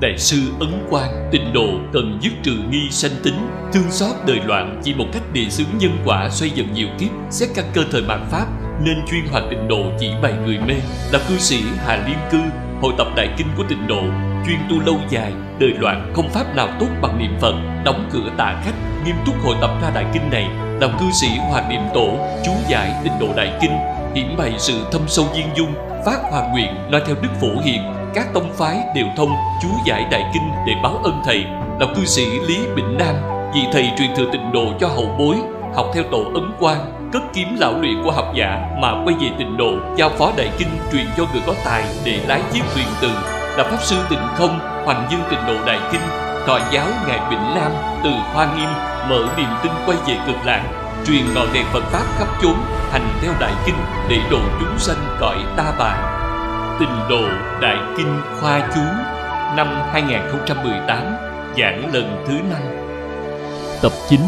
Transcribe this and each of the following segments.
Đại sư Ấn Quang, tịnh độ cần dứt trừ nghi sanh tính, Thương xót đời loạn chỉ một cách đề xướng nhân quả xoay dần nhiều kiếp, Xét căn cơ thời mạt Pháp, Nên chuyên hoạt tịnh độ chỉ bày người mê. Là cư sĩ Hà Liên Cư, Hội tập đại kinh của tịnh độ, Chuyên tu lâu dài, Đời loạn không pháp nào tốt bằng niệm Phật, Đóng cửa tạ khách, Nghiêm túc hội tập ra đại kinh này. Làm cư sĩ Hòa Niệm Tổ, Chú giải tịnh độ đại kinh, Hiển bày sự thâm sâu viên dung, Phát hòa nguyện, nói theo Đức Phổ Hiền các tông phái đều thông chú giải đại kinh để báo ân thầy. Là cư sĩ lý bình nam vì thầy truyền thừa tịnh độ cho hậu bối, học theo tổ ấn quan cất kiếm lão luyện của học giả mà quay về tịnh độ giao phó đại kinh truyền cho người có tài để lái chiếc thuyền từ. Là pháp sư tịnh không, hoành dương tịnh độ đại kinh, thọ giáo ngài bình nam từ hoa nghiêm, mở niềm tin quay về cực lạc, truyền ngọn đèn phật pháp khắp chốn, hành theo đại kinh để độ chúng sanh cõi ta bà tình độ Đại Kinh Khoa Chú, năm 2018 giảng lần thứ năm. Tập 9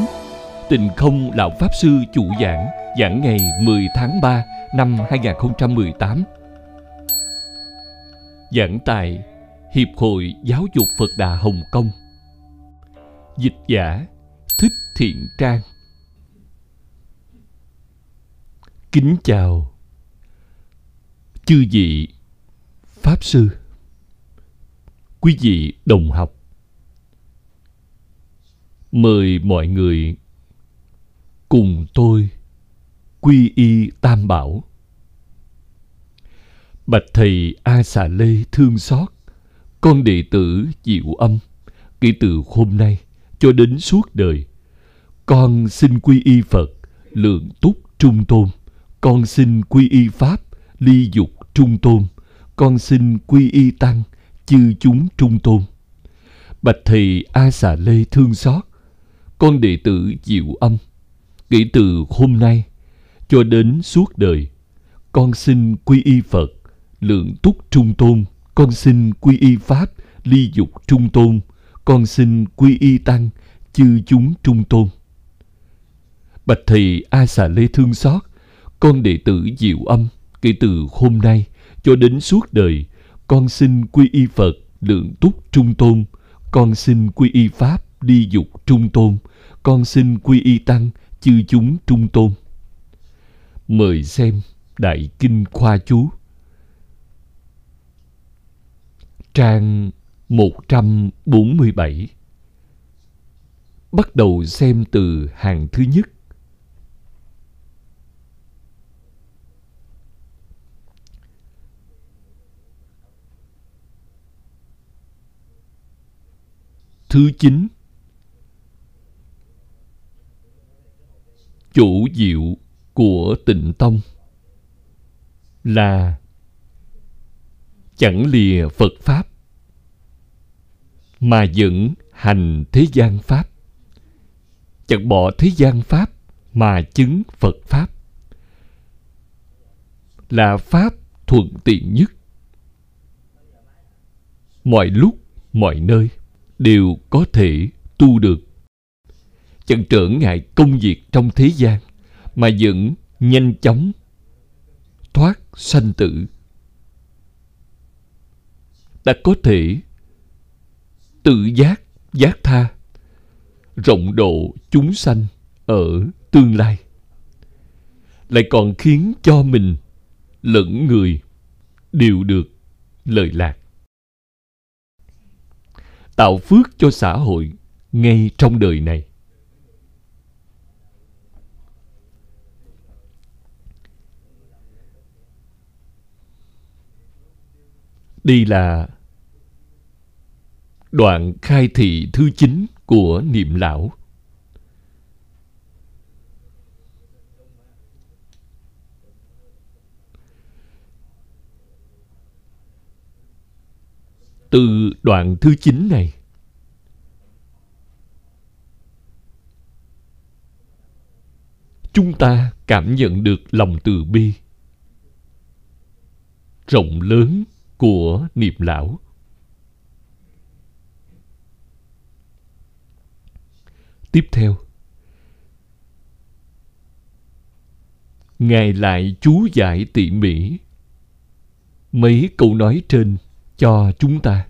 Tình không Lão Pháp Sư chủ giảng giảng ngày 10 tháng 3 năm 2018 Giảng tại Hiệp hội Giáo dục Phật Đà Hồng Kông. Dịch giả Thích Thiện Trang. Kính chào Chư vị Pháp Sư. Quý vị đồng học, Mời mọi người cùng tôi quy y tam bảo. Bạch thầy a xà lê thương xót, con đệ tử diệu âm, kể từ hôm nay cho đến suốt đời. Con xin quy y phật, lượng túc trung tôn. Con xin quy y pháp, ly dục trung tôn con xin quy y tăng, chư chúng trung tôn. Bạch thầy a xà lê thương xót, con đệ tử diệu âm kể từ hôm nay cho đến suốt đời, con xin quy y phật, lượng túc trung tôn. Con xin quy y pháp, ly dục trung tôn. Con xin quy y tăng, chư chúng trung tôn. Bạch thầy a xà lê thương xót, con đệ tử diệu âm kể từ hôm nay cho đến suốt đời, con xin quy y phật lượng túc trung tôn. Con xin quy y pháp đi dục trung tôn. Con xin quy y tăng chư chúng trung tôn. Mời xem đại kinh khoa chú. Trang 147 bắt đầu xem từ hàng thứ nhất. Thứ chín Chủ diệu của tịnh tông là chẳng lìa Phật Pháp mà vẫn hành thế gian Pháp. Chẳng bỏ thế gian Pháp mà chứng Phật Pháp. Là Pháp thuận tiện nhất. Mọi lúc, mọi nơi đều có thể tu được. Chẳng trở ngại công việc trong thế gian, mà vẫn nhanh chóng thoát sanh tử. Đã có thể tự giác giác tha, rộng độ chúng sanh ở tương lai. Lại còn khiến cho mình lẫn người đều được lợi lạc tạo phước cho xã hội ngay trong đời này. Đây là đoạn khai thị thứ chín của niệm lão. Từ đoạn thứ chín này. Chúng ta cảm nhận được lòng từ bi rộng lớn của niệm lão. Tiếp theo, ngài lại chú giải tỉ mỉ mấy câu nói trên cho chúng ta.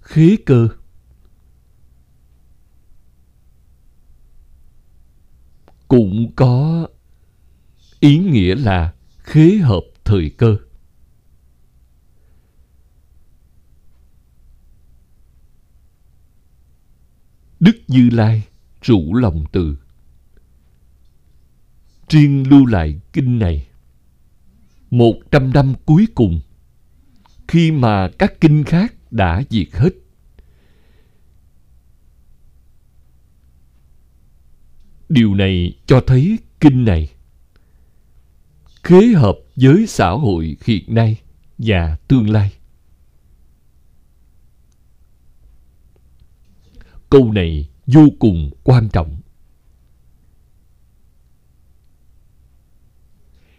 Khí cơ. Cũng có ý nghĩa là khế hợp thời cơ. Đức như lai rủ lòng từ. Riêng lưu lại kinh này một trăm năm cuối cùng, khi mà các kinh khác đã diệt hết. Điều này cho thấy kinh này khế hợp với xã hội hiện nay và tương lai. Câu này vô cùng quan trọng.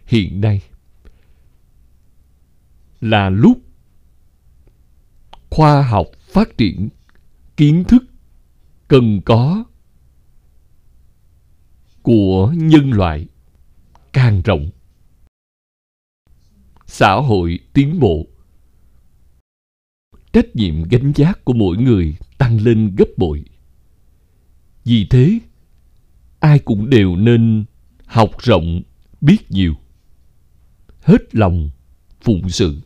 Hiện nay là lúc khoa học phát triển, kiến thức cần có của nhân loại càng rộng. Xã hội tiến bộ, trách nhiệm gánh giác của mỗi người tăng lên gấp bội. Vì thế, ai cũng đều nên học rộng, biết nhiều, hết lòng phụng sự.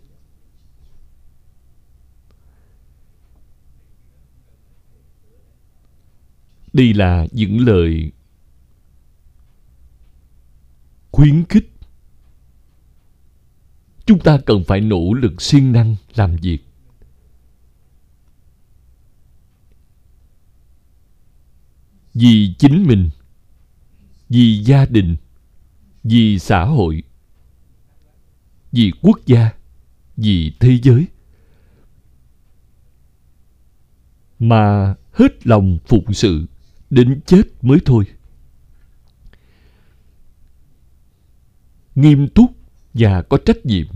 Đây là những lời khuyến khích. Chúng ta cần phải nỗ lực siêng năng làm việc. Vì chính mình, vì gia đình, vì xã hội, vì quốc gia, vì thế giới. Mà hết lòng phụng sự đến chết mới thôi. Nghiêm túc và có trách nhiệm.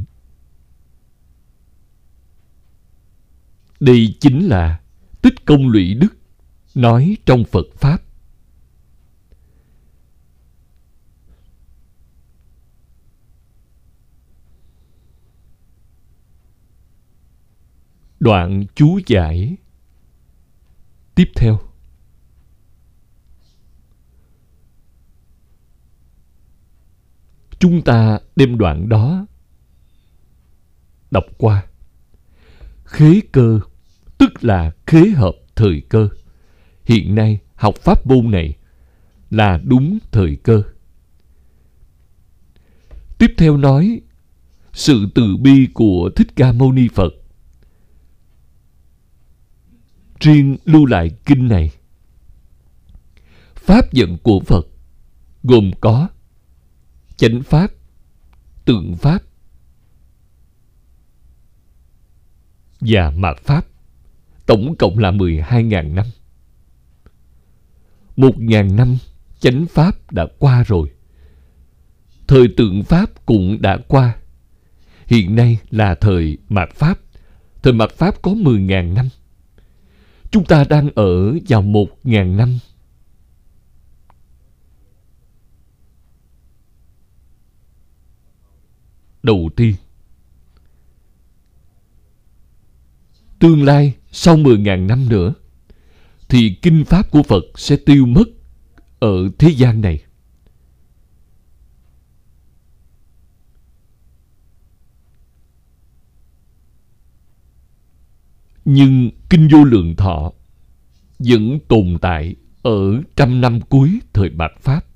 Đây chính là tích công lũy đức nói trong phật pháp. Đoạn chú giải tiếp theo. Chúng ta đem đoạn đó đọc qua. Khế cơ, tức là khế hợp thời cơ. Hiện nay, học pháp môn này là đúng thời cơ. Tiếp theo nói, sự từ bi của thích ca mâu ni phật. Riêng lưu lại kinh này. Pháp giận của phật gồm có chánh pháp, tượng pháp và mạt pháp tổng cộng là 12.000 năm. Một ngàn năm chánh pháp đã qua rồi. Thời tượng pháp cũng đã qua. Hiện nay là thời mạt pháp. Thời mạt pháp có 10.000 năm. Chúng ta đang ở vào 1.000 năm đầu tiên. Tương lai sau 10.000 năm nữa, thì kinh pháp của Phật sẽ tiêu mất ở thế gian này. Nhưng kinh vô lượng thọ vẫn tồn tại ở trăm năm cuối thời bạc Pháp.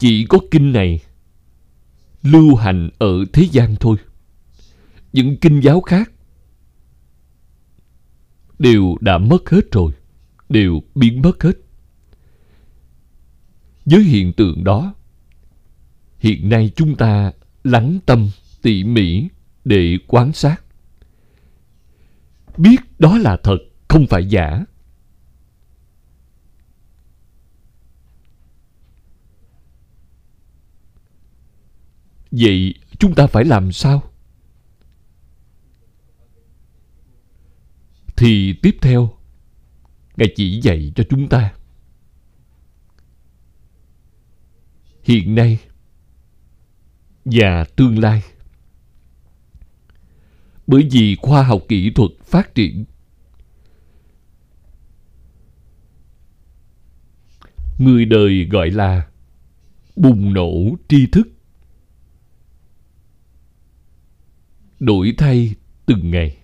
Chỉ có kinh này lưu hành ở thế gian thôi. Những kinh giáo khác đều đã mất hết rồi, đều biến mất hết. Với hiện tượng đó, hiện nay chúng ta lắng tâm tỉ mỉ để quan sát. Biết đó là thật, không phải giả. Vậy chúng ta phải làm sao? Thì tiếp theo, Ngài chỉ dạy cho chúng ta. Hiện nay và tương lai. bởi vì khoa học kỹ thuật phát triển. Người đời gọi là bùng nổ tri thức. Đổi thay từng ngày.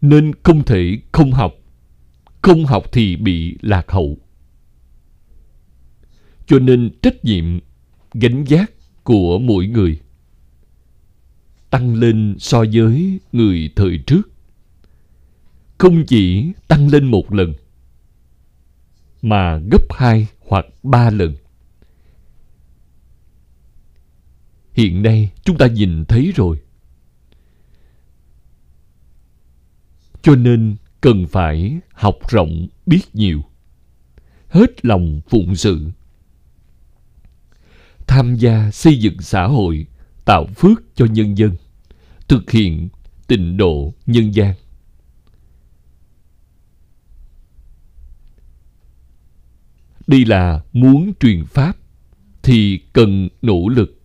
Nên không thể không học. Không học thì bị lạc hậu. Cho nên trách nhiệm, gánh giác của mỗi người tăng lên so với người thời trước. Không chỉ tăng lên một lần, mà gấp hai hoặc ba lần. Hiện nay chúng ta nhìn thấy rồi. Cho nên cần phải học rộng biết nhiều. Hết lòng phụng sự. Tham gia xây dựng xã hội, tạo phước cho nhân dân. Thực hiện tịnh độ nhân gian. Đây là muốn truyền pháp thì cần nỗ lực.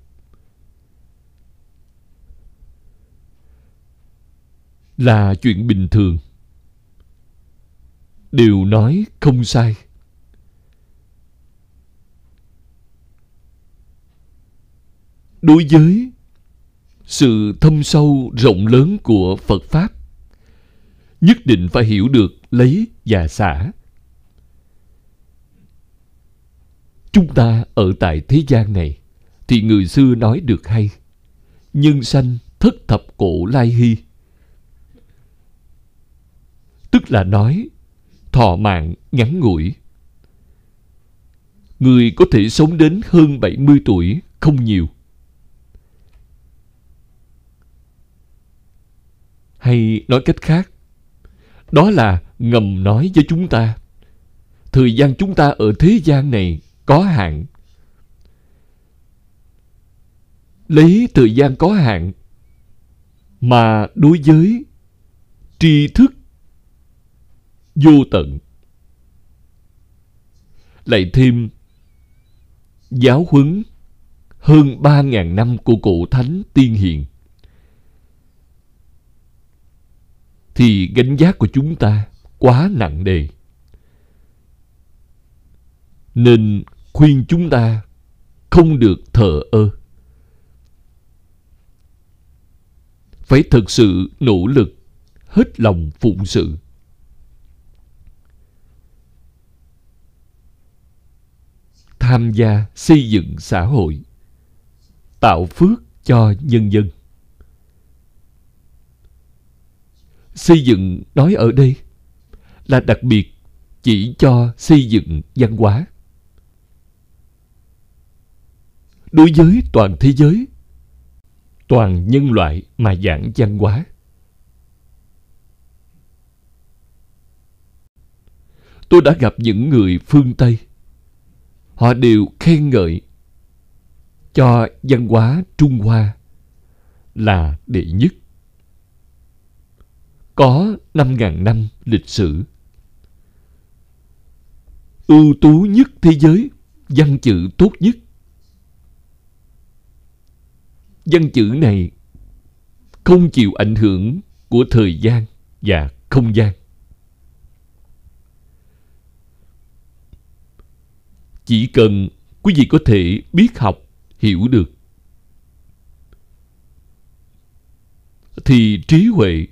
Là chuyện bình thường. Đều nói không sai. Đối với sự thâm sâu rộng lớn của Phật Pháp, nhất định phải hiểu được lấy và xả Chúng ta ở tại thế gian này thì người xưa nói được hay. Nhân sanh thất thập cổ lai hy. Tức là nói thọ mạng ngắn ngủi. Người có thể sống đến hơn 70 tuổi không nhiều. Hay nói cách khác, đó là ngầm nói với chúng ta. Thời gian chúng ta ở thế gian này có hạn. Lấy thời gian có hạn mà đối với tri thức vô tận. Lại thêm giáo huấn hơn ba ngàn năm của cụ thánh tiên hiền. Thì gánh giác của chúng ta quá nặng đề nên khuyên chúng ta không được thờ ơ. Phải thực sự nỗ lực, hết lòng phụng sự. Tham gia xây dựng xã hội, tạo phước cho nhân dân. Xây dựng nói ở đây là đặc biệt chỉ cho xây dựng văn hóa đối với toàn thế giới, toàn nhân loại mà giảng văn hóa. Tôi đã gặp những người phương Tây. Họ đều khen ngợi cho văn hóa Trung Hoa là đệ nhất. Có 5.000 năm lịch sử. Ưu tú nhất thế giới, văn chữ tốt nhất Văn chữ này không chịu ảnh hưởng của thời gian và không gian. Chỉ cần quý vị có thể biết học, hiểu được thì trí huệ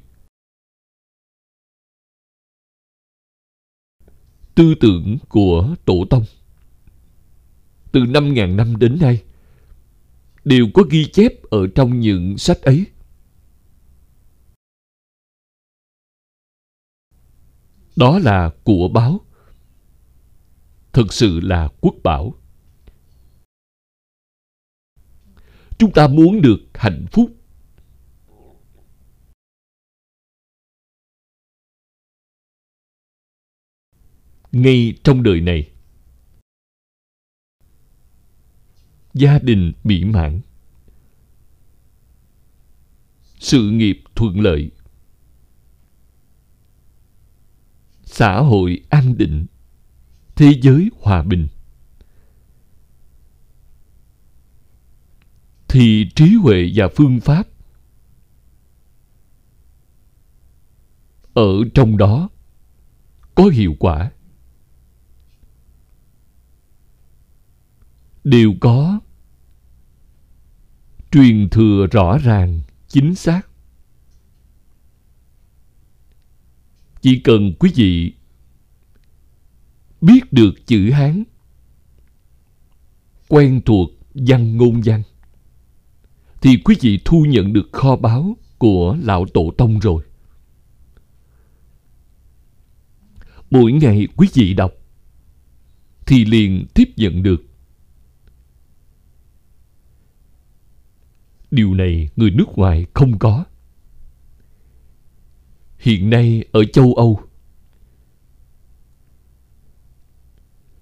tư tưởng của tổ tông từ năm ngàn năm đến nay đều có ghi chép ở trong những sách ấy. Đó là của báo. Thực sự là quốc bảo. Chúng ta muốn được hạnh phúc ngay trong đời này gia đình mỹ mãn. Sự nghiệp thuận lợi. Xã hội an định. Thế giới hòa bình. Thì trí huệ và phương pháp ở trong đó có hiệu quả. Đều có truyền thừa rõ ràng, chính xác. Chỉ cần quý vị biết được chữ hán, quen thuộc văn ngôn văn, thì quý vị thu nhận được kho báu của lão tổ tông rồi. Mỗi ngày quý vị đọc, thì liền tiếp nhận được. Điều này người nước ngoài không có. Hiện nay ở châu âu,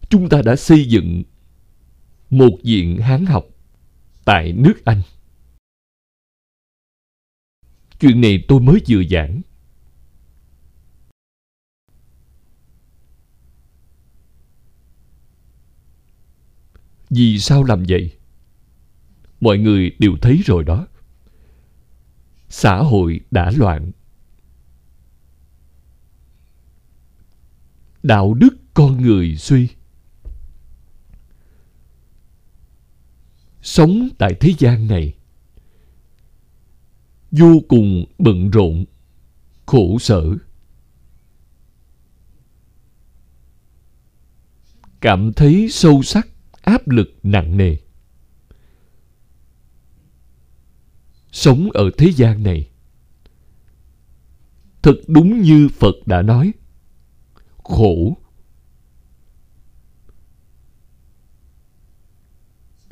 chúng ta đã xây dựng một viện hán học tại nước anh. Chuyện này tôi mới vừa giảng. Vì sao làm vậy? Mọi người đều thấy rồi đó. Xã hội đã loạn. Đạo đức con người suy. Sống tại thế gian này, vô cùng bận rộn, khổ sở. Cảm thấy sâu sắc, áp lực nặng nề. Sống ở thế gian này. Thật đúng như phật đã nói, khổ.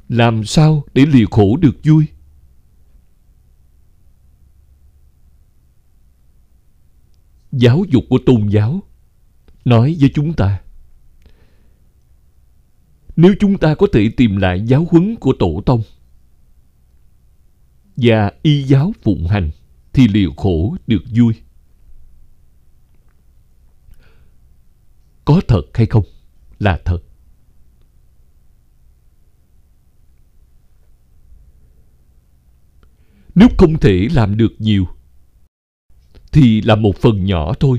Làm sao để lìa khổ được vui? Giáo dục của tôn giáo nói với chúng ta, nếu chúng ta có thể tìm lại giáo huấn của tổ tông và y giáo phụng hành thì liệu khổ được vui. Có thật hay không là thật. Nếu không thể làm được nhiều, thì là một phần nhỏ thôi.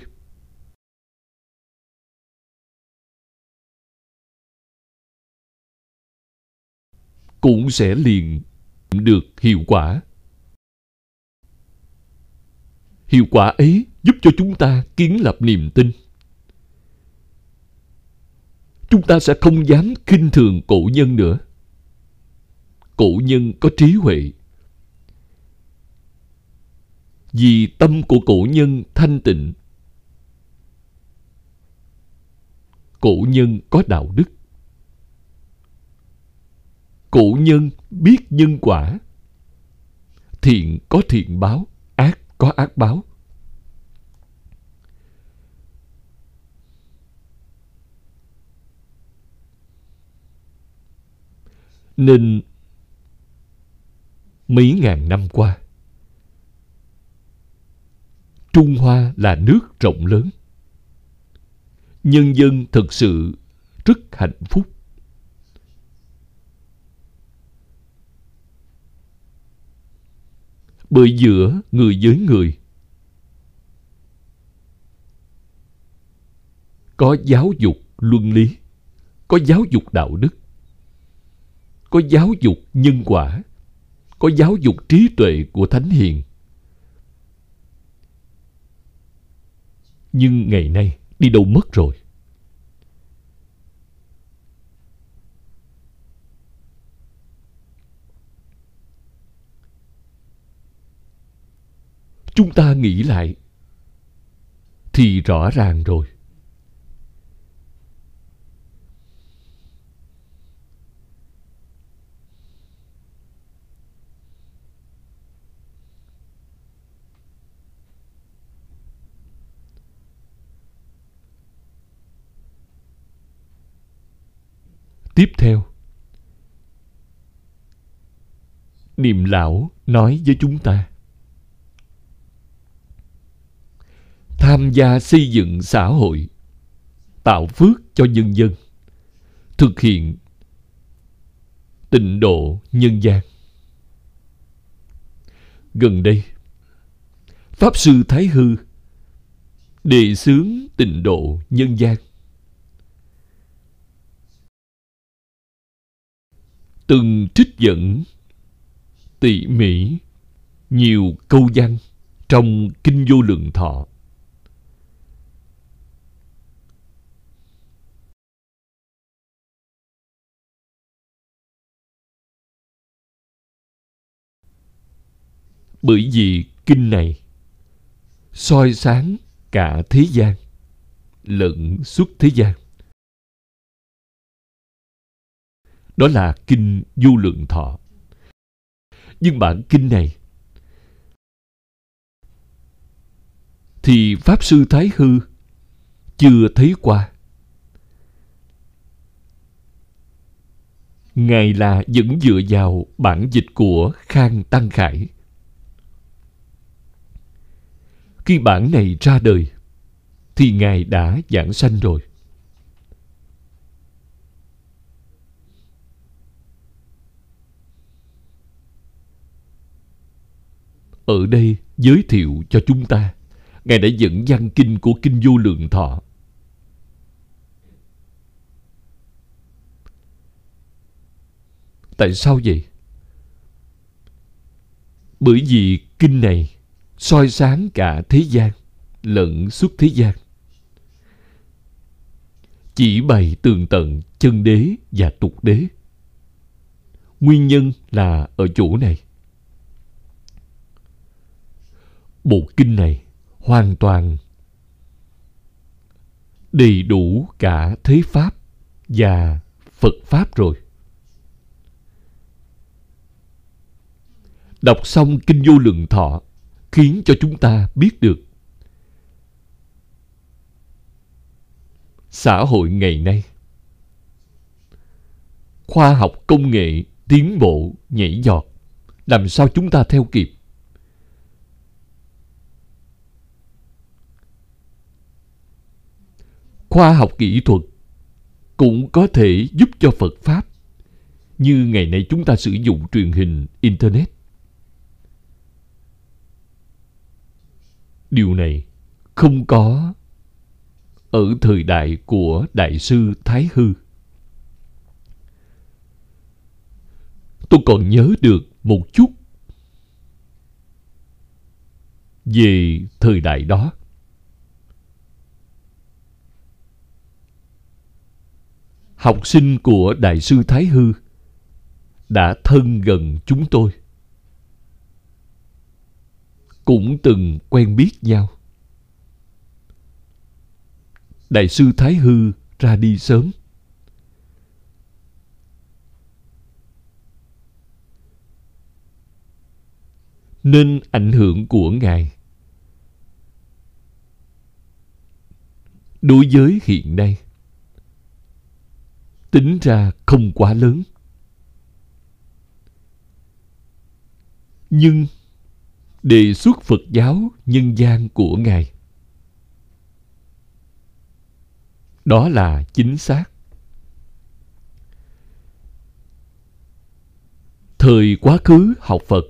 Cũng sẽ liền được hiệu quả hiệu quả ấy giúp cho chúng ta kiến lập niềm tin. Chúng ta sẽ không dám khinh thường cổ nhân nữa. Cổ nhân có trí huệ. Vì tâm của cổ nhân thanh tịnh, cổ nhân có đạo đức. Cổ nhân biết nhân quả, thiện có thiện báo có ác báo. Nên mấy ngàn năm qua, trung hoa là nước rộng lớn. Nhân dân thực sự rất hạnh phúc. Bởi giữa người với người. Có giáo dục luân lý, có giáo dục đạo đức, có giáo dục nhân quả, có giáo dục trí tuệ của thánh hiền. Nhưng ngày nay đi đâu mất rồi? Chúng ta nghĩ lại, thì rõ ràng rồi. Tiếp theo, niệm lão nói với chúng ta tham gia xây dựng xã hội tạo phước cho nhân dân thực hiện tịnh độ nhân gian Gần đây, Pháp Sư Thái Hư đề xướng tịnh độ nhân gian. Từng trích dẫn tỉ mỉ nhiều câu văn trong Kinh Vô Lượng Thọ. Bởi vì kinh này soi sáng cả thế gian, lẫn suốt thế gian. Đó là kinh vô lượng thọ. Nhưng bản kinh này thì Pháp Sư Thái Hư chưa thấy qua. Ngài là vẫn dựa vào bản dịch của Khang Tăng Khải. Khi bản này ra đời, thì Ngài đã giảng sanh rồi. Ở đây giới thiệu cho chúng ta, Ngài đã dẫn văn kinh của Kinh Vô Lượng Thọ. Tại sao vậy? Bởi vì kinh này soi sáng cả thế gian, lẫn suốt thế gian. Chỉ bày tường tận chân đế và tục đế. Nguyên nhân là ở chỗ này. Bộ kinh này hoàn toàn đầy đủ cả thế pháp và phật pháp rồi. Đọc xong kinh vô lượng thọ khiến cho chúng ta biết được. Xã hội ngày nay. Khoa học công nghệ tiến bộ nhảy giọt. Làm sao chúng ta theo kịp? Khoa học kỹ thuật cũng có thể giúp cho phật pháp. Như ngày nay chúng ta sử dụng truyền hình internet. Điều này không có ở thời đại của đại sư thái hư. Tôi còn nhớ được một chút về thời đại đó. Học sinh của đại sư thái hư đã thân gần chúng tôi cũng từng quen biết nhau. Đại sư thái hư ra đi sớm. Nên ảnh hưởng của ngài. Đối với hiện nay, tính ra không quá lớn. Nhưng đề xuất phật giáo nhân gian của ngài. Đó là chính xác. Thời quá khứ, học phật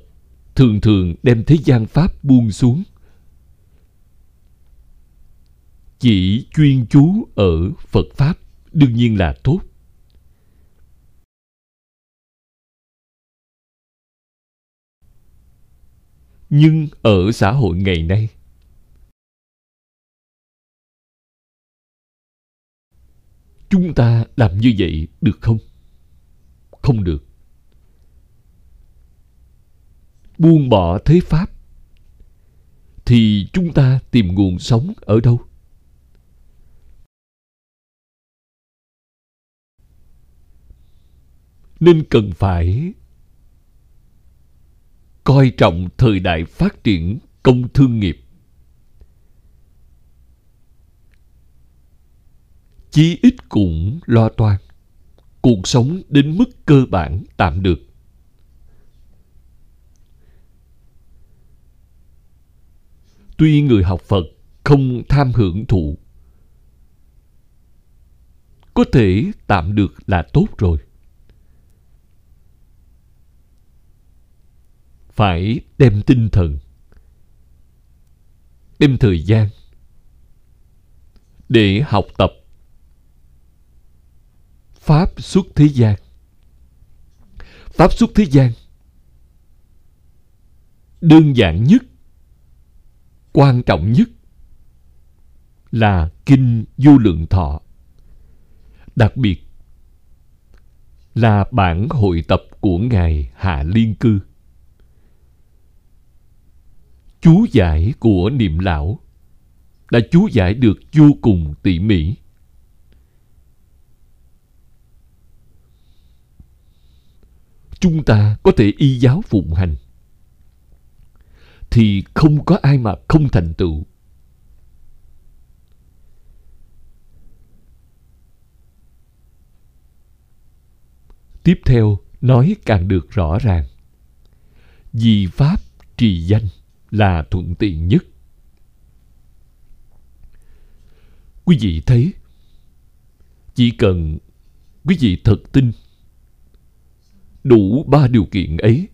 thường thường đem thế gian pháp buông xuống. Chỉ chuyên chú ở phật pháp đương nhiên là tốt. Nhưng ở xã hội ngày nay, chúng ta làm như vậy được không? Không được. Buông bỏ thế pháp, thì chúng ta tìm nguồn sống ở đâu? Nên cần phải coi trọng thời đại phát triển công thương nghiệp. Chí ít cũng lo toan, cuộc sống đến mức cơ bản tạm được. Tuy người học phật không tham hưởng thụ, có thể tạm được là tốt rồi. Phải đem tinh thần, đem thời gian để học tập pháp xuất thế gian. Pháp xuất thế gian đơn giản nhất, quan trọng nhất là kinh vô lượng thọ. Đặc biệt là bản hội tập của ngài hạ liên cư chú giải của niệm lão đã chú giải được vô cùng tỉ mỉ. Chúng ta có thể y giáo phụng hành thì không có ai mà không thành tựu. Tiếp theo, nói càng được rõ ràng. Vì pháp trì danh là thuận tiện nhất. Quý vị thấy, chỉ cần quý vị thật tin, đủ ba điều kiện ấy,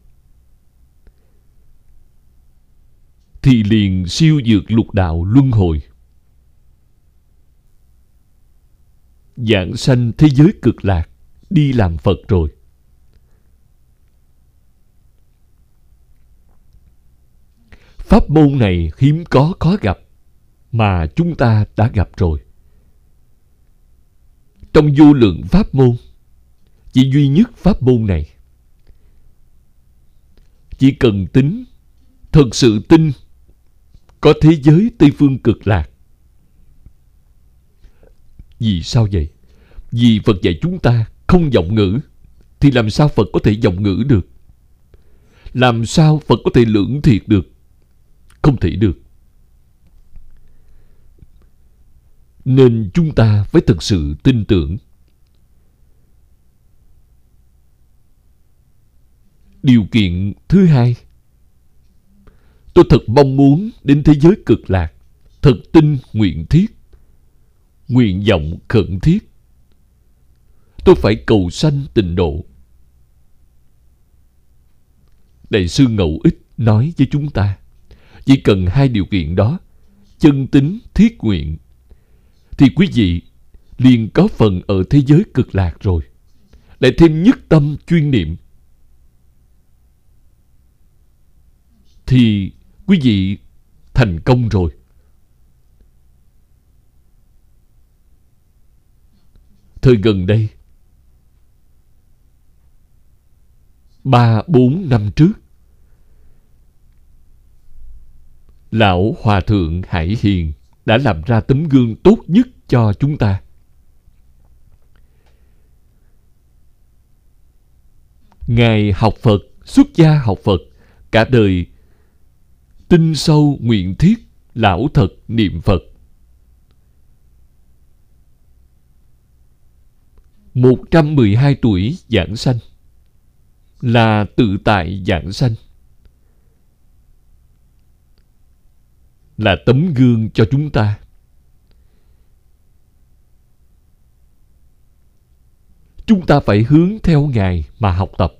thì liền siêu dược lục đạo luân hồi. Dạng sanh thế giới cực lạc, đi làm phật rồi. Pháp môn này hiếm có, khó gặp, mà chúng ta đã gặp rồi. Trong vô lượng pháp môn, chỉ duy nhất pháp môn này, chỉ cần tính, thật sự tin, có thế giới tây phương cực lạc. Vì sao vậy? Vì phật dạy chúng ta không vọng ngữ, thì làm sao phật có thể vọng ngữ được? Làm sao phật có thể lưỡng thiệt được? Không thể được. Nên chúng ta phải thực sự tin tưởng. Điều kiện thứ hai, tôi thật mong muốn đến thế giới cực lạc, thật tin nguyện thiết, nguyện vọng khẩn thiết. Tôi phải cầu sanh tịnh độ. Đại sư ngẫu ích nói với chúng ta chỉ cần hai điều kiện đó, chân tính, thiết nguyện, thì quý vị liền có phần ở thế giới cực lạc rồi. Lại thêm nhất tâm chuyên niệm, thì quý vị thành công rồi. Thời gần đây, ba bốn năm trước lão hòa thượng hải hiền đã làm ra tấm gương tốt nhất cho chúng ta. Ngài học phật, xuất gia học phật, cả đời tinh sâu nguyện thiết lão thật niệm phật. Một trăm mười hai tuổi giảng sanh là tự tại giảng sanh. Là tấm gương cho chúng ta. Chúng ta phải hướng theo ngài mà học tập.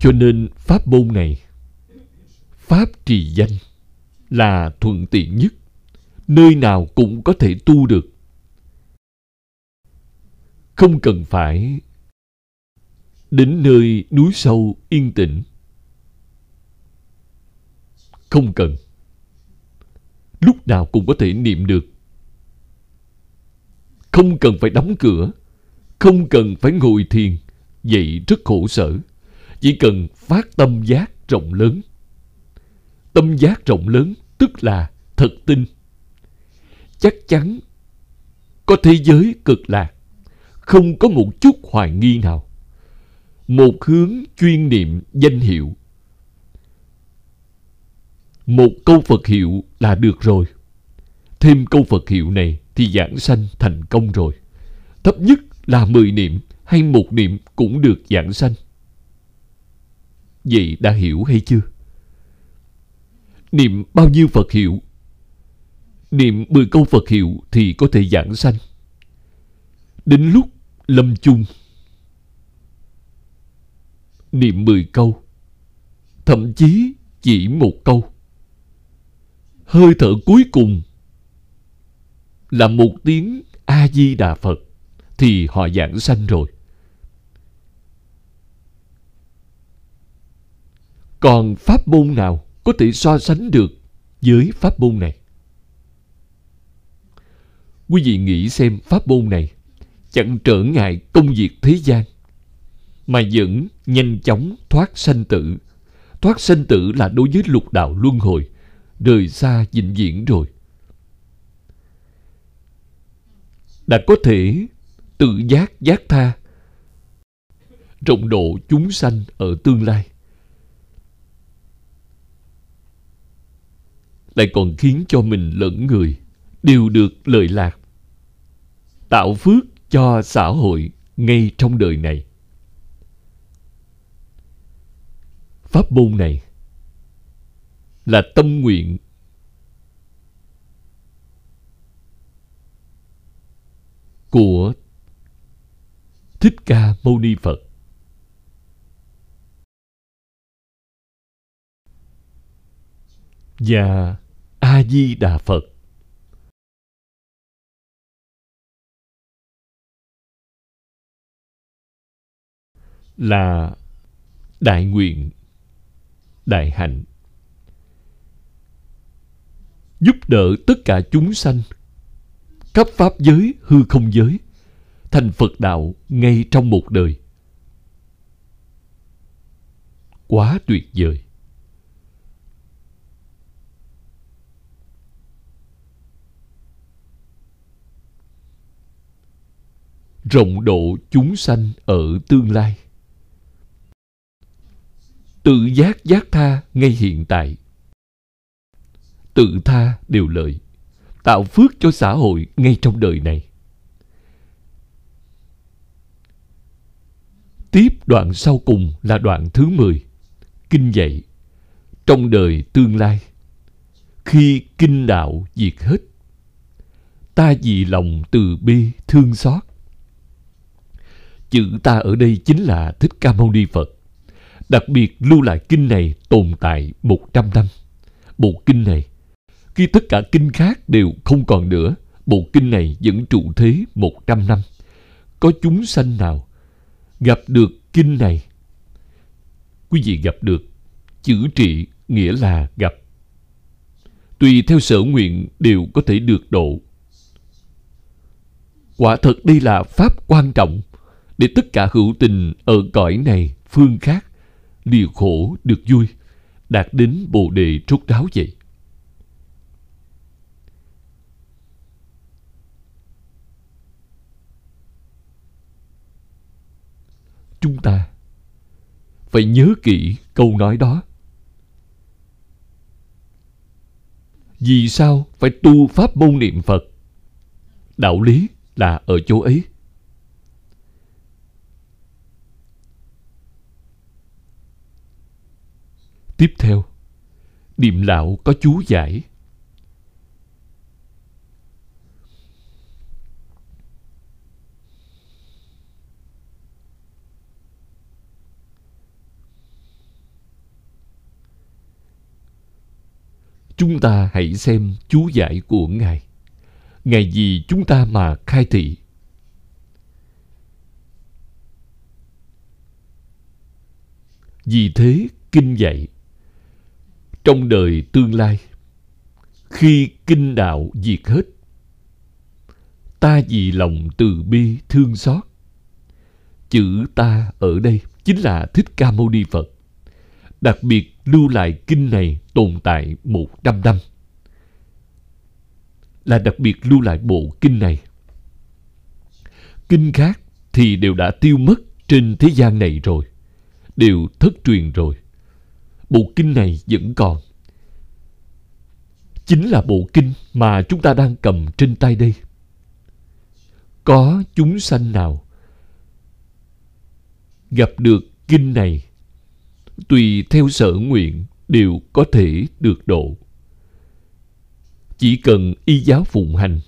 Cho nên pháp môn này, pháp trì danh là thuận tiện nhất, nơi nào cũng có thể tu được. Không cần phải đến nơi núi sâu yên tĩnh. Không cần. Lúc nào cũng có thể niệm được. Không cần phải đóng cửa. Không cần phải ngồi thiền. Vậy rất khổ sở. Chỉ cần phát tâm giác rộng lớn. Tâm giác rộng lớn tức là thật tin. Chắc chắn có thế giới cực lạc. Không có một chút hoài nghi nào một hướng chuyên niệm danh hiệu. Một câu phật hiệu là được rồi. Thêm câu phật hiệu này thì giảng sanh thành công rồi. Thấp nhất là mười niệm hay một niệm cũng được giảng sanh. Vậy đã hiểu hay chưa? Niệm bao nhiêu phật hiệu? Niệm mười câu phật hiệu thì có thể giảng sanh. Đến lúc lâm chung, niệm mười câu, thậm chí chỉ một câu. Hơi thở cuối cùng là một tiếng A-di-đà Phật thì họ giảng sanh rồi. Còn pháp môn nào có thể so sánh được với pháp môn này? Quý vị nghĩ xem pháp môn này chẳng trở ngại công việc thế gian mà vẫn nhanh chóng thoát sanh tử. Thoát sanh tử là đối với lục đạo luân hồi, rời xa vĩnh viễn rồi. Đã có thể tự giác giác tha, rộng độ chúng sanh ở tương lai. Lại còn khiến cho mình lẫn người đều được lợi lạc. Tạo phước cho xã hội ngay trong đời này. Pháp môn này là tâm nguyện của Thích Ca Mâu Ni Phật. Và A Di Đà Phật. là đại nguyện, đại hạnh. Giúp đỡ tất cả chúng sanh, khắp pháp giới, hư không giới, thành Phật đạo ngay trong một đời. Quá tuyệt vời. rộng độ chúng sanh ở tương lai tự giác giác tha ngay hiện tại. Tự tha đều lợi, tạo phước cho xã hội ngay trong đời này. Tiếp đoạn sau cùng là đoạn thứ 10 kinh dạy. Trong đời tương lai, khi kinh đạo diệt hết, ta vì lòng từ bi thương xót. Chữ ta ở đây chính là thích ca mâu ni phật đặc biệt lưu lại kinh này tồn tại 100 năm. Bộ kinh này, khi tất cả kinh khác đều không còn nữa, bộ kinh này vẫn trụ thế 100 năm. Có chúng sanh nào gặp được kinh này? Quý vị gặp được, chữ trị nghĩa là gặp. Tùy theo sở nguyện đều có thể được độ. Quả thật đây là pháp quan trọng để tất cả hữu tình ở cõi này phương khác lìa khổ được vui, đạt đến bồ đề rốt ráo vậy. Chúng ta phải nhớ kỹ câu nói đó. Vì sao phải tu pháp môn niệm Phật? Đạo lý là ở chỗ ấy. Tiếp theo, Điềm lão có chú giải. Chúng ta hãy xem chú giải của Ngài. Ngài gì chúng ta mà khai thị. Vì thế, kinh dạy trong đời tương lai. Khi kinh đạo diệt hết, ta vì lòng từ bi thương xót, chữ ta ở đây chính là thích ca mâu ni phật. Đặc biệt lưu lại kinh này tồn tại một trăm năm. Là đặc biệt lưu lại bộ kinh này. Kinh khác thì đều đã tiêu mất trên thế gian này rồi, đều thất truyền rồi bộ kinh này vẫn còn. Chính là bộ kinh mà chúng ta đang cầm trên tay đây. Có chúng sanh nào gặp được kinh này, tùy theo sở nguyện đều có thể được độ. Chỉ cần y giáo phụng hành,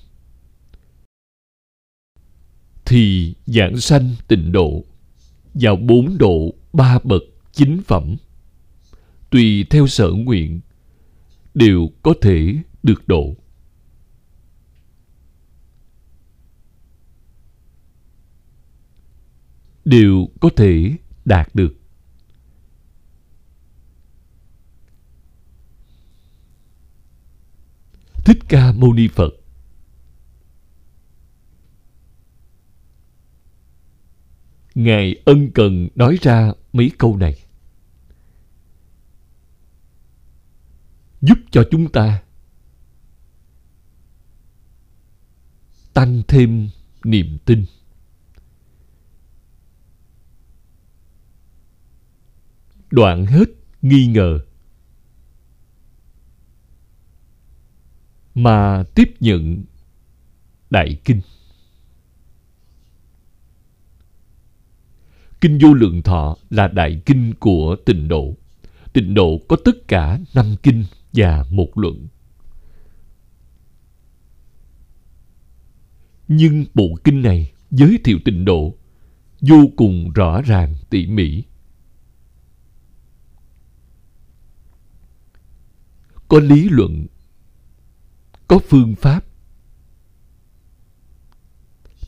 thì giảng sanh tịnh độ vào bốn độ ba bậc chính phẩm tùy theo sở nguyện, đều có thể được độ. Đều có thể đạt được. Thích ca mâu ni phật. Ngài ân cần nói ra mấy câu này. Giúp cho chúng ta tăng thêm niềm tin. Đoạn hết nghi ngờ mà tiếp nhận đại kinh. Kinh vô lượng thọ là đại kinh của tịnh độ. Tịnh độ có tất cả năm kinh và một luận. Nhưng bộ kinh này giới thiệu tịnh độ vô cùng rõ ràng, tỉ mỉ. Có lý luận, có phương pháp.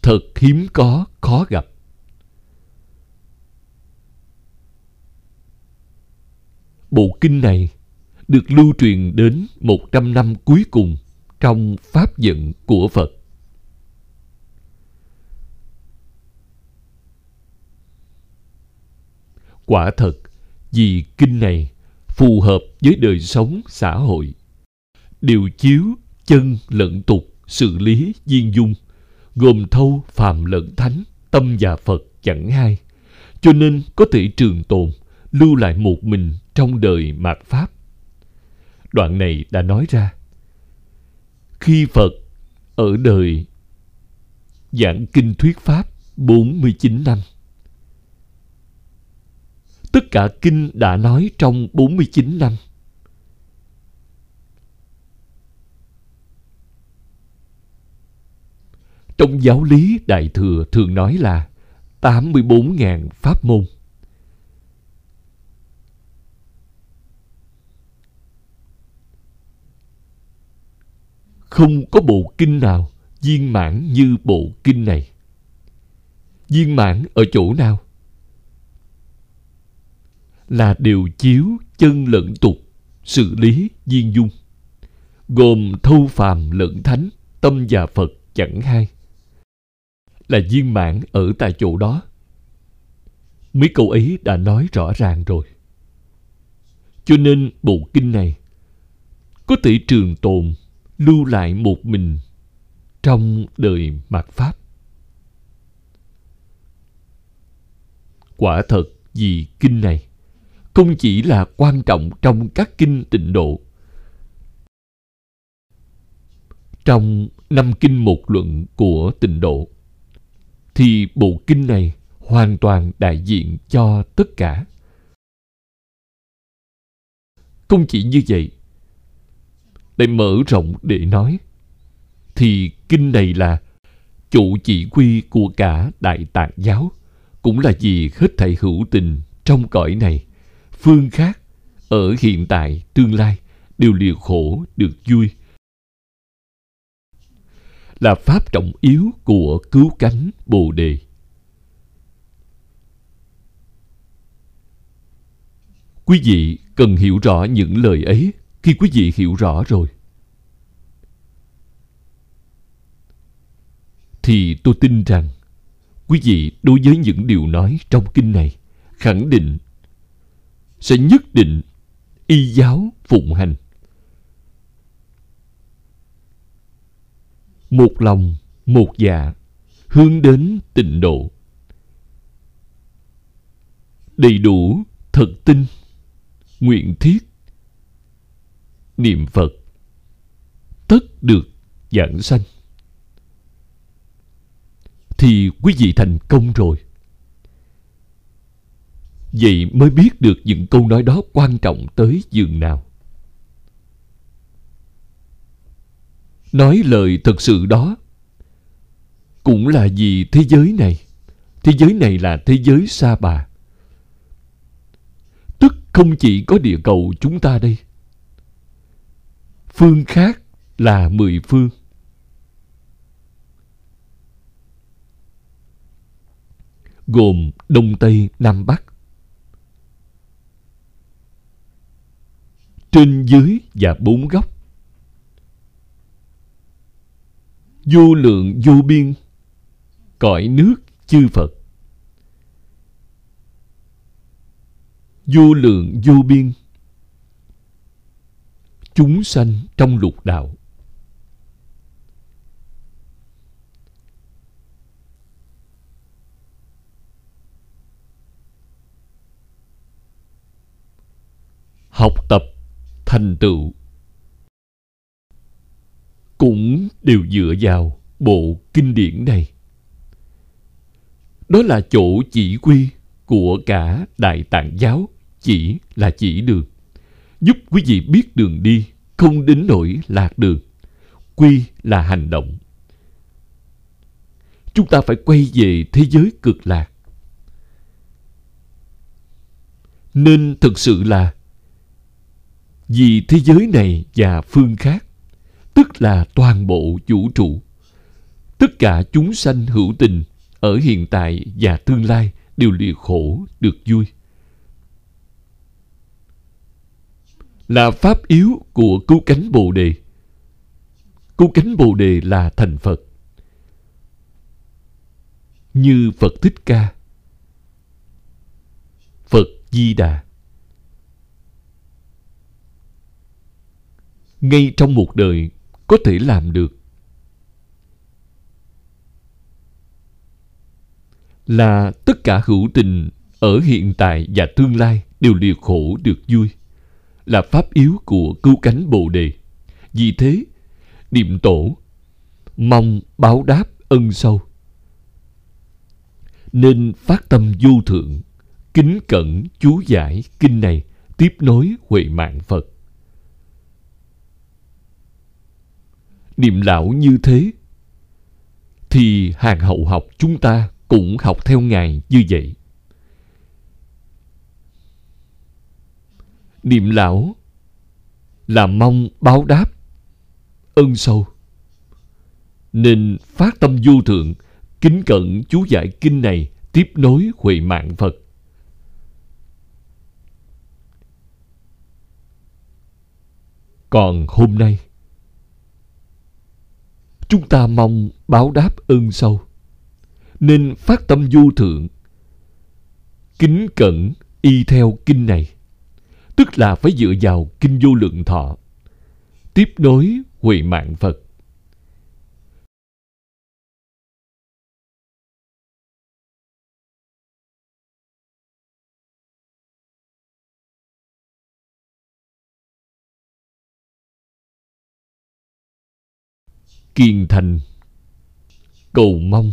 Thật hiếm có, khó gặp. Bộ kinh này được lưu truyền đến 100 năm cuối cùng trong pháp vận của Phật. Quả thật, vì kinh này phù hợp với đời sống xã hội, điều chiếu chân lẫn tục xử lý viên dung, gồm thâu phàm lẫn thánh, tâm và Phật chẳng hai, cho nên có thể trường tồn, lưu lại một mình trong đời mạt Pháp. Đoạn này đã nói ra, khi Phật ở đời giảng kinh thuyết Pháp 49 năm, tất cả kinh đã nói trong 49 năm. Trong giáo lý Đại Thừa thường nói là 84.000 pháp môn. Không có bộ kinh nào viên mãn như bộ kinh này. Viên mãn ở chỗ nào? Là đều chiếu chân lẫn tục, xử lý viên dung, gồm thâu phàm lẫn thánh, tâm và Phật chẳng hai. Là viên mãn ở tại chỗ đó. Mấy câu ấy đã nói rõ ràng rồi. Cho nên bộ kinh này có thể trường tồn lưu lại một mình trong đời mạt Pháp. Quả thật vì kinh này không chỉ là quan trọng trong các kinh tịnh độ. Trong năm kinh một luận của tịnh độ, thì bộ kinh này hoàn toàn đại diện cho tất cả. Không chỉ như vậy, lại mở rộng để nói. Thì kinh này là, chủ chỉ quy của cả đại tạng giáo, cũng là vì hết thảy hữu tình trong cõi này. Phương khác, ở hiện tại tương lai, đều liều khổ được vui. Là pháp trọng yếu của cứu cánh bồ đề. Quý vị cần hiểu rõ những lời ấy khi quý vị hiểu rõ rồi, thì tôi tin rằng quý vị đối với những điều nói trong kinh này khẳng định sẽ nhất định y giáo phụng hành. Một lòng, một dạ hướng đến tịnh độ, đầy đủ thật tin, nguyện thiết niệm Phật tất được giảng sanh thì quý vị thành công rồi. Vậy mới biết được những câu nói đó quan trọng tới giường nào. Nói lời thật sự đó cũng là vì thế giới này. Thế giới này là thế giới sa bà. Tức không chỉ có địa cầu chúng ta đây. Phương khác là mười phương. Gồm Đông Tây, Nam Bắc. Trên dưới và bốn góc. Vô lượng vô biên, cõi nước chư Phật. Vô lượng vô biên chúng sanh trong lục đạo. Học tập thành tựu cũng đều dựa vào bộ kinh điển này. Đó là chỗ chỉ quy của cả Đại Tạng Giáo, chỉ là chỉ đường. Giúp quý vị biết đường đi, không đến nỗi lạc đường. Quy là hành động. Chúng ta phải quay về thế giới cực lạc. Nên thực sự là vì thế giới này và phương khác, tức là toàn bộ vũ trụ. Tất cả chúng sanh hữu tình ở hiện tại và tương lai đều lìa khổ được vui. Là pháp yếu của cứu cánh Bồ Đề. Cứu cánh Bồ Đề là thành Phật. Như Phật Thích Ca, Phật Di Đà. Ngay trong một đời có thể làm được là tất cả hữu tình ở hiện tại và tương lai đều liều khổ được vui là pháp yếu của cứu cánh bồ đề. Vì thế, niệm tổ, mong báo đáp ân sâu. Nên phát tâm vô thượng, kính cẩn chú giải kinh này, tiếp nối huệ mạng phật. Niệm lão như thế, thì hàng hậu học chúng ta cũng học theo Ngài như vậy. Niệm lão là mong báo đáp ân sâu. Nên phát tâm vô thượng, kính cận chú giải kinh này tiếp nối huệ mạng Phật. Còn hôm nay, chúng ta mong báo đáp ơn sâu nên phát tâm du thượng kính cẩn y theo kinh này tức là phải dựa vào kinh vô lượng thọ. Tiếp nối huệ mạng phật. Kiên thành. Cầu mong.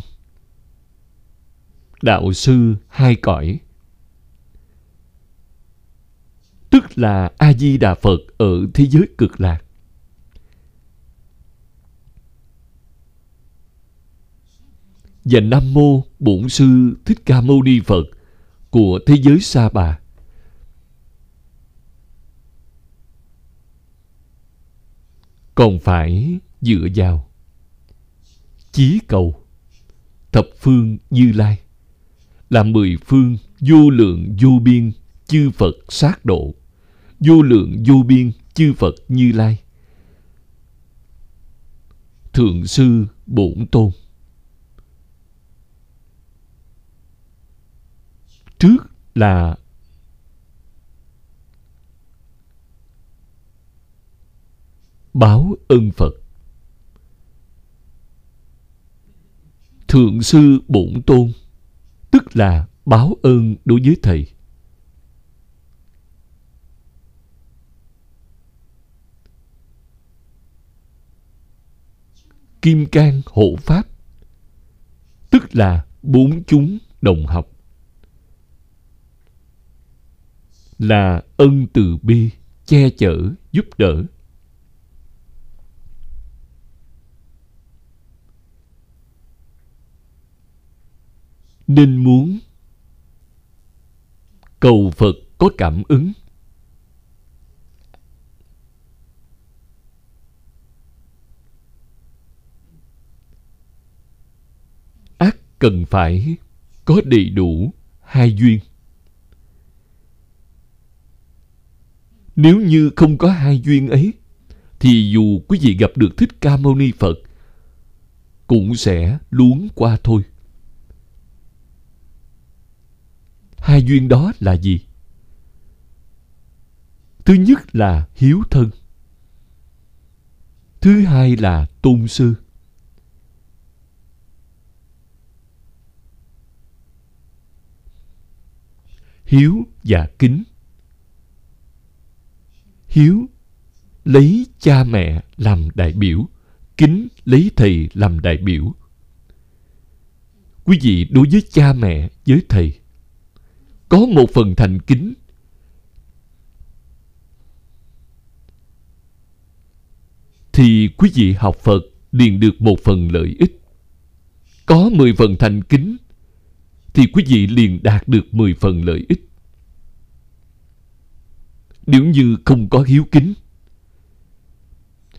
Đạo sư hai cõi. Tức là a di đà phật ở thế giới cực lạc. Và nam mô bổn sư thích ca mâu ni phật của thế giới sa bà. Còn phải dựa vào chí cầu thập phương như lai là mười phương vô lượng vô biên chư Phật sát độ, vô lượng, vô biên, chư Phật Như Lai. Thượng sư Bổn Tôn Trước là báo ân Phật. Thượng sư Bổn Tôn, tức là báo ơn đối với thầy kim cang hộ pháp, tức là bốn chúng đồng học, là ân từ bi che chở, giúp đỡ. Nên muốn cầu phật có cảm ứng ác cần phải có đầy đủ hai duyên. Nếu như không có hai duyên ấy, thì dù quý vị gặp được thích ca mâu ni phật, cũng sẽ luống qua thôi. Hai duyên đó là gì? Thứ nhất là hiếu thân, thứ hai là tôn sư. Hiếu và kính. Hiếu lấy cha mẹ làm đại biểu, kính lấy thầy làm đại biểu. Quý vị đối với cha mẹ, với thầy, có một phần thành kính. Thì quý vị học Phật liền được một phần lợi ích. Có mười phần thành kính thì quý vị liền đạt được mười phần lợi ích. Nếu như không có hiếu kính,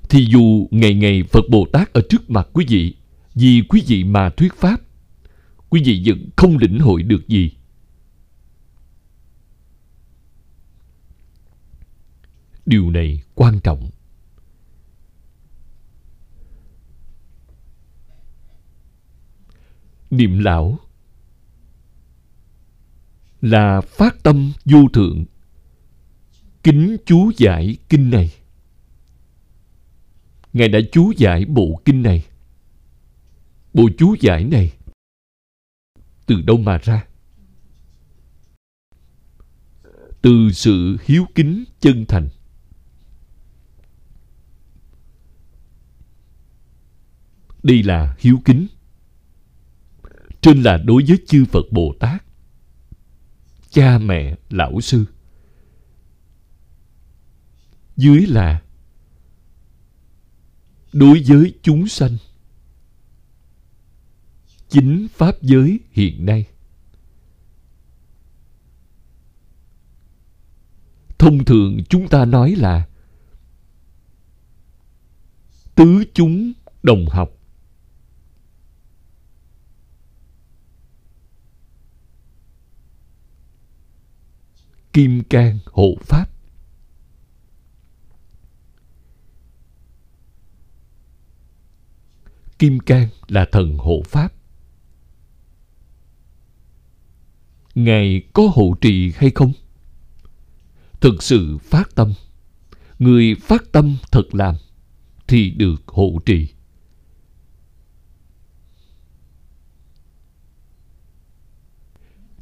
thì dù ngày ngày Phật Bồ Tát ở trước mặt quý vị, vì quý vị mà thuyết pháp, quý vị vẫn không lĩnh hội được gì. Điều này quan trọng. Niệm lão là phát tâm vô thượng, kính chú giải kinh này. Ngài đã chú giải bộ kinh này, bộ chú giải này từ đâu mà ra? Từ sự hiếu kính chân thành. Đây là hiếu kính. Trên là đối với chư phật bồ tát cha mẹ, lão sư. Dưới là, đối với chúng sanh, chính pháp giới hiện nay. Thông thường chúng ta nói là tứ chúng đồng học. Kim cang hộ pháp. Kim cang là thần hộ pháp. Ngài có hộ trì hay không? Thực sự phát tâm. Người phát tâm thật làm thì được hộ trì.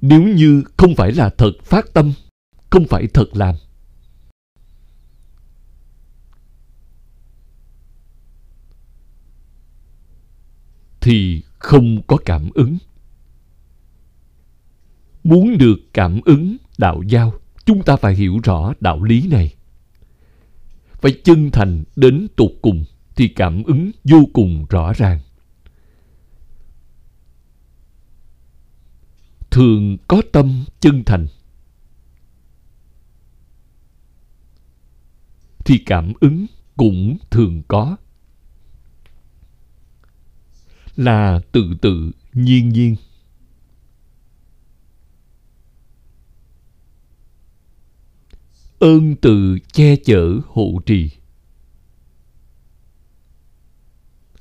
Nếu như không phải là thật phát tâm không phải thật làm. Thì không có cảm ứng. Muốn được cảm ứng đạo giao, chúng ta phải hiểu rõ đạo lý này. Phải chân thành đến tột cùng thì cảm ứng vô cùng rõ ràng. Thường có tâm chân thành. Thì cảm ứng cũng thường có. Là tự tự nhiên nhiên. Ơn từ che chở hộ trì.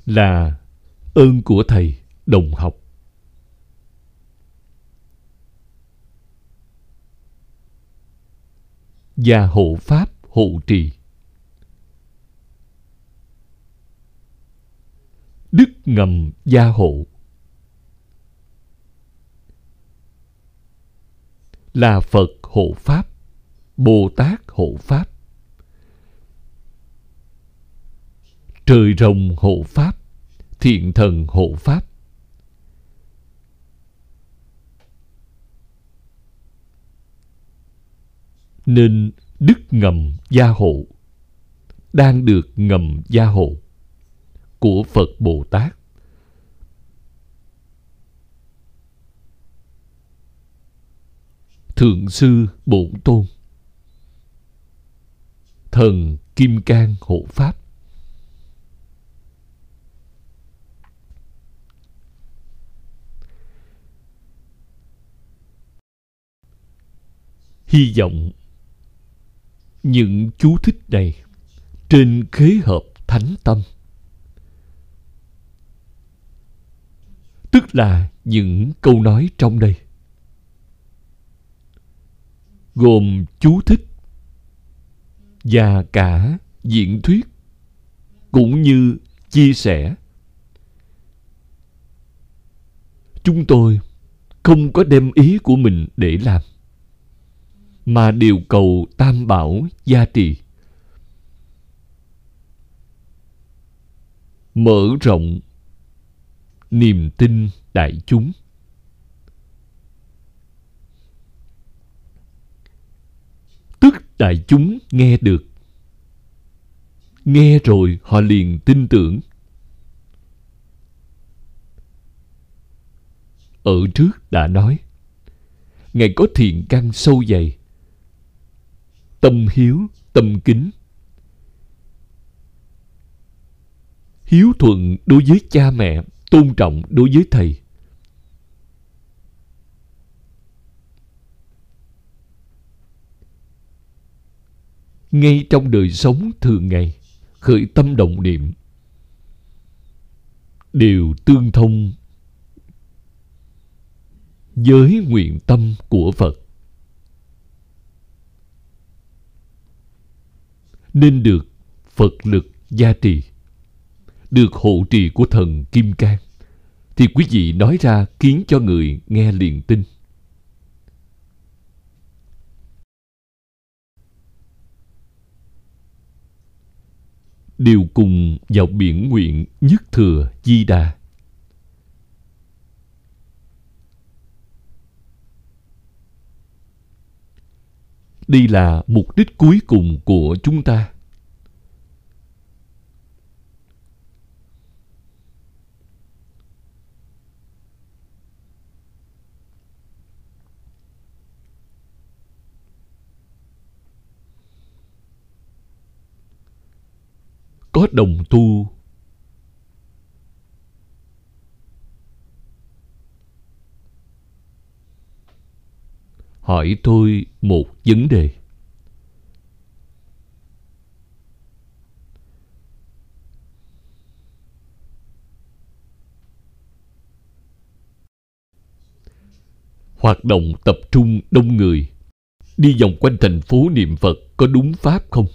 Là ơn của thầy đồng học. Và hộ pháp hộ trì. Đức ngầm gia hộ. Là phật hộ pháp, bồ tát hộ pháp. Trời rồng hộ pháp, thiện thần hộ pháp. Nên đức ngầm gia hộ đang được ngầm gia hộ của Phật Bồ Tát. Thượng Sư Bổn Tôn, Thần Kim Cang Hộ Pháp Hy vọng những chú thích này trên khế hợp thánh tâm tức là những câu nói trong đây. Gồm chú thích và cả diễn thuyết, cũng như chia sẻ. Chúng tôi không có đem ý của mình để làm, mà điều cầu tam bảo gia trì. Mở rộng niềm tin đại chúng. Tức đại chúng nghe được. Nghe rồi họ liền tin tưởng. Ở trước đã nói, ngài có thiện căn sâu dày, tâm hiếu, tâm kính. Hiếu thuận đối với cha mẹ tôn trọng đối với thầy. Ngay trong đời sống thường ngày, khởi tâm động niệm, đều tương thông với nguyện tâm của phật. Nên được phật lực gia trì được hộ trì của thần Kim Cang, thì quý vị nói ra khiến cho người nghe liền tin. Điều cùng vào biển nguyện nhất thừa di đà. Đây là mục đích cuối cùng của chúng ta. Có đồng tu. Hỏi tôi một vấn đề. Hoạt động tập trung đông người, đi vòng quanh thành phố niệm phật có đúng pháp không?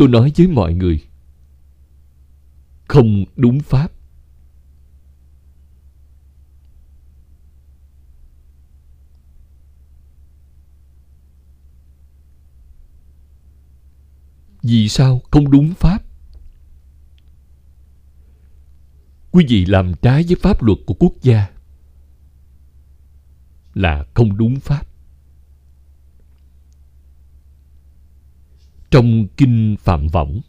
Tôi nói với mọi người, không đúng pháp. Vì sao không đúng pháp? Quý vị làm trái với pháp luật của quốc gia là không đúng pháp. Trong Kinh Phạm Võng,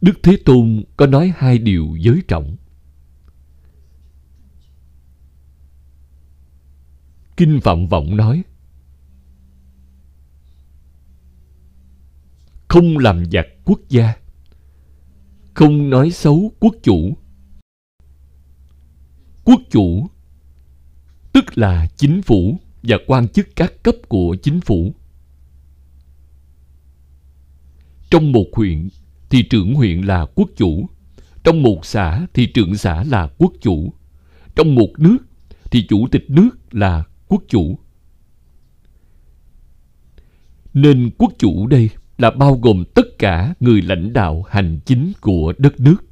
Đức Thế Tôn có nói hai điều giới trọng. Kinh Phạm Vọng nói Không làm giặc quốc gia Không nói xấu quốc chủ Quốc chủ Tức là chính phủ và quan chức các cấp của chính phủ Trong một huyện thì trưởng huyện là quốc chủ. Trong một xã thì trưởng xã là quốc chủ. Trong một nước thì chủ tịch nước là quốc chủ. Nên quốc chủ đây là bao gồm tất cả người lãnh đạo hành chính của đất nước.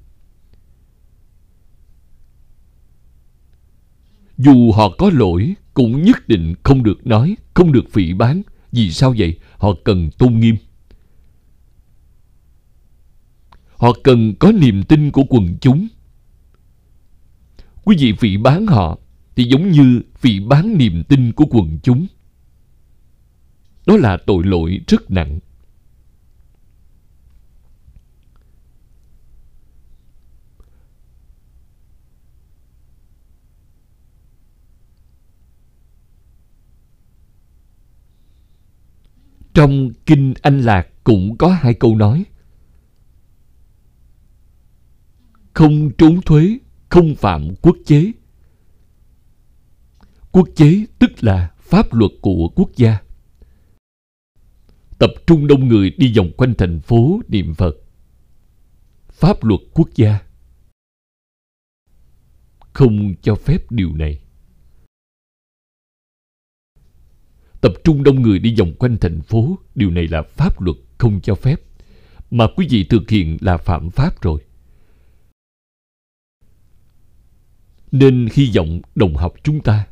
Dù họ có lỗi cũng nhất định không được nói, không được phỉ bán. Vì sao vậy? Họ cần tôn nghiêm. Họ cần có niềm tin của quần chúng. Quý vị phỉ bán họ thì giống như phỉ bán niềm tin của quần chúng. Đó là tội lỗi rất nặng. Trong Kinh Anh Lạc cũng có hai câu nói – Không trốn thuế, không phạm quốc chế. Quốc chế tức là pháp luật của quốc gia. Tập trung đông người đi vòng quanh thành phố niệm Phật. Pháp luật quốc gia không cho phép điều này. Tập trung đông người đi vòng quanh thành phố, điều này là pháp luật không cho phép. Mà quý vị thực hiện là phạm pháp rồi. Nên hy vọng đồng học chúng ta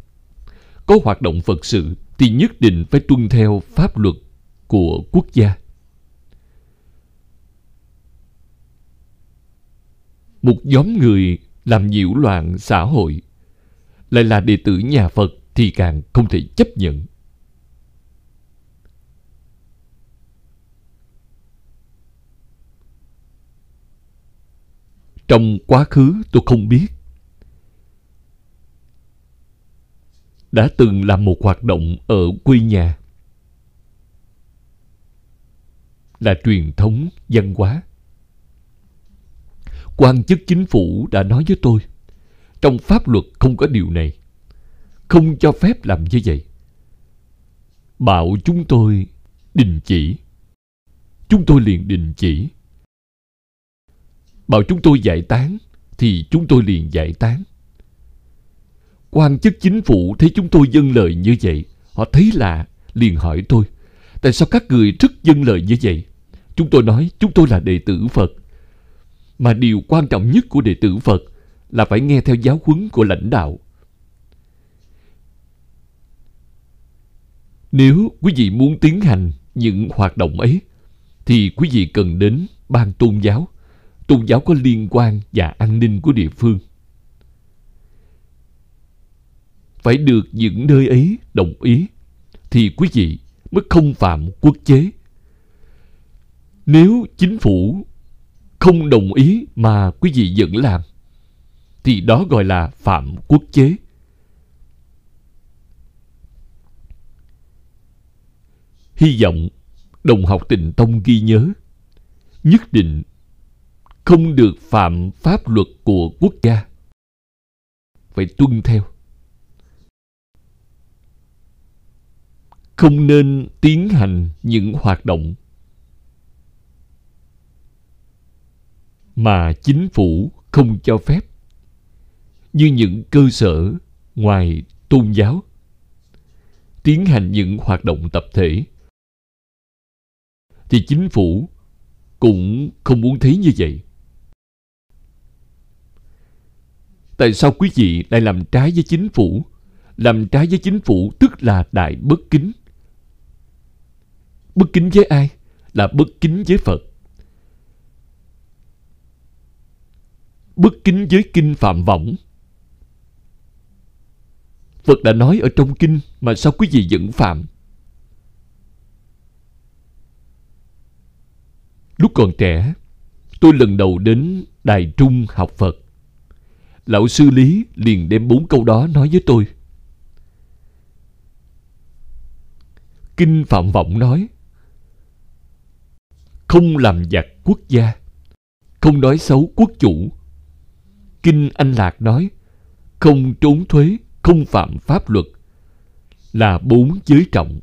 có hoạt động Phật sự thì nhất định phải tuân theo pháp luật của quốc gia. Một nhóm người làm nhiễu loạn xã hội lại là đệ tử nhà Phật thì càng không thể chấp nhận. Trong quá khứ tôi không biết đã từng làm một hoạt động ở quê nhà. Là truyền thống văn hóa. Quan chức chính phủ đã nói với tôi, trong pháp luật không có điều này, không cho phép làm như vậy. Bảo chúng tôi đình chỉ. Chúng tôi liền đình chỉ. Bảo chúng tôi giải tán thì chúng tôi liền giải tán quan chức chính phủ thấy chúng tôi dâng lời như vậy họ thấy lạ liền hỏi tôi tại sao các người rất dâng lời như vậy chúng tôi nói chúng tôi là đệ tử phật mà điều quan trọng nhất của đệ tử Phật là phải nghe theo giáo huấn của lãnh đạo. Nếu quý vị muốn tiến hành những hoạt động ấy, thì quý vị cần đến ban tôn giáo. Tôn giáo có liên quan và an ninh của địa phương. Phải được những nơi ấy đồng ý, thì quý vị mới không phạm quốc chế. Nếu chính phủ không đồng ý mà quý vị vẫn làm thì đó gọi là phạm quốc chế. Hy vọng đồng học tình tông ghi nhớ nhất định không được phạm pháp luật của quốc gia. Phải tuân theo. Không nên tiến hành những hoạt động mà chính phủ không cho phép như những cơ sở ngoài tôn giáo tiến hành những hoạt động tập thể. Thì chính phủ cũng không muốn thấy như vậy. Tại sao quý vị lại làm trái với chính phủ? Làm trái với chính phủ tức là đại bất kính bất kính với ai, là bất kính với phật. Bất kính với kinh phạm võng. Phật đã nói ở trong kinh, mà sao quý vị vẫn phạm? Lúc còn trẻ, tôi lần đầu đến đài trung học phật. Lão sư lý liền đem bốn câu đó nói với tôi. Kinh phạm vọng nói không làm giặc quốc gia không nói xấu quốc chủ Kinh Anh Lạc nói không trốn thuế, không phạm pháp luật là bốn giới trọng.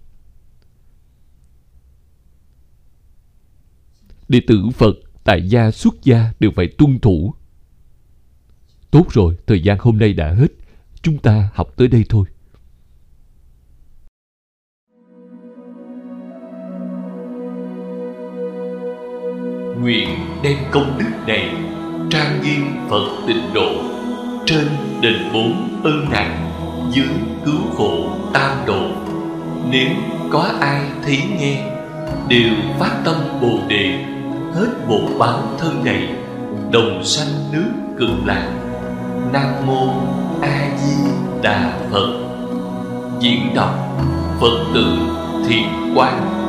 Đệ tử Phật tại gia xuất gia đều phải tuân thủ. Tốt rồi, thời gian hôm nay đã hết. Chúng ta học tới đây thôi. Nguyện đem công đức này trang nghiêm Phật tịnh độ trên đền bốn ân nặng dưới cứu khổ tam độ. Nếu có ai thấy nghe, đều phát tâm bồ đề, hết một báo thân này đồng sanh nước cực lạc. Nam mô a di đà phật. Diễn đọc phật tử thiện quang.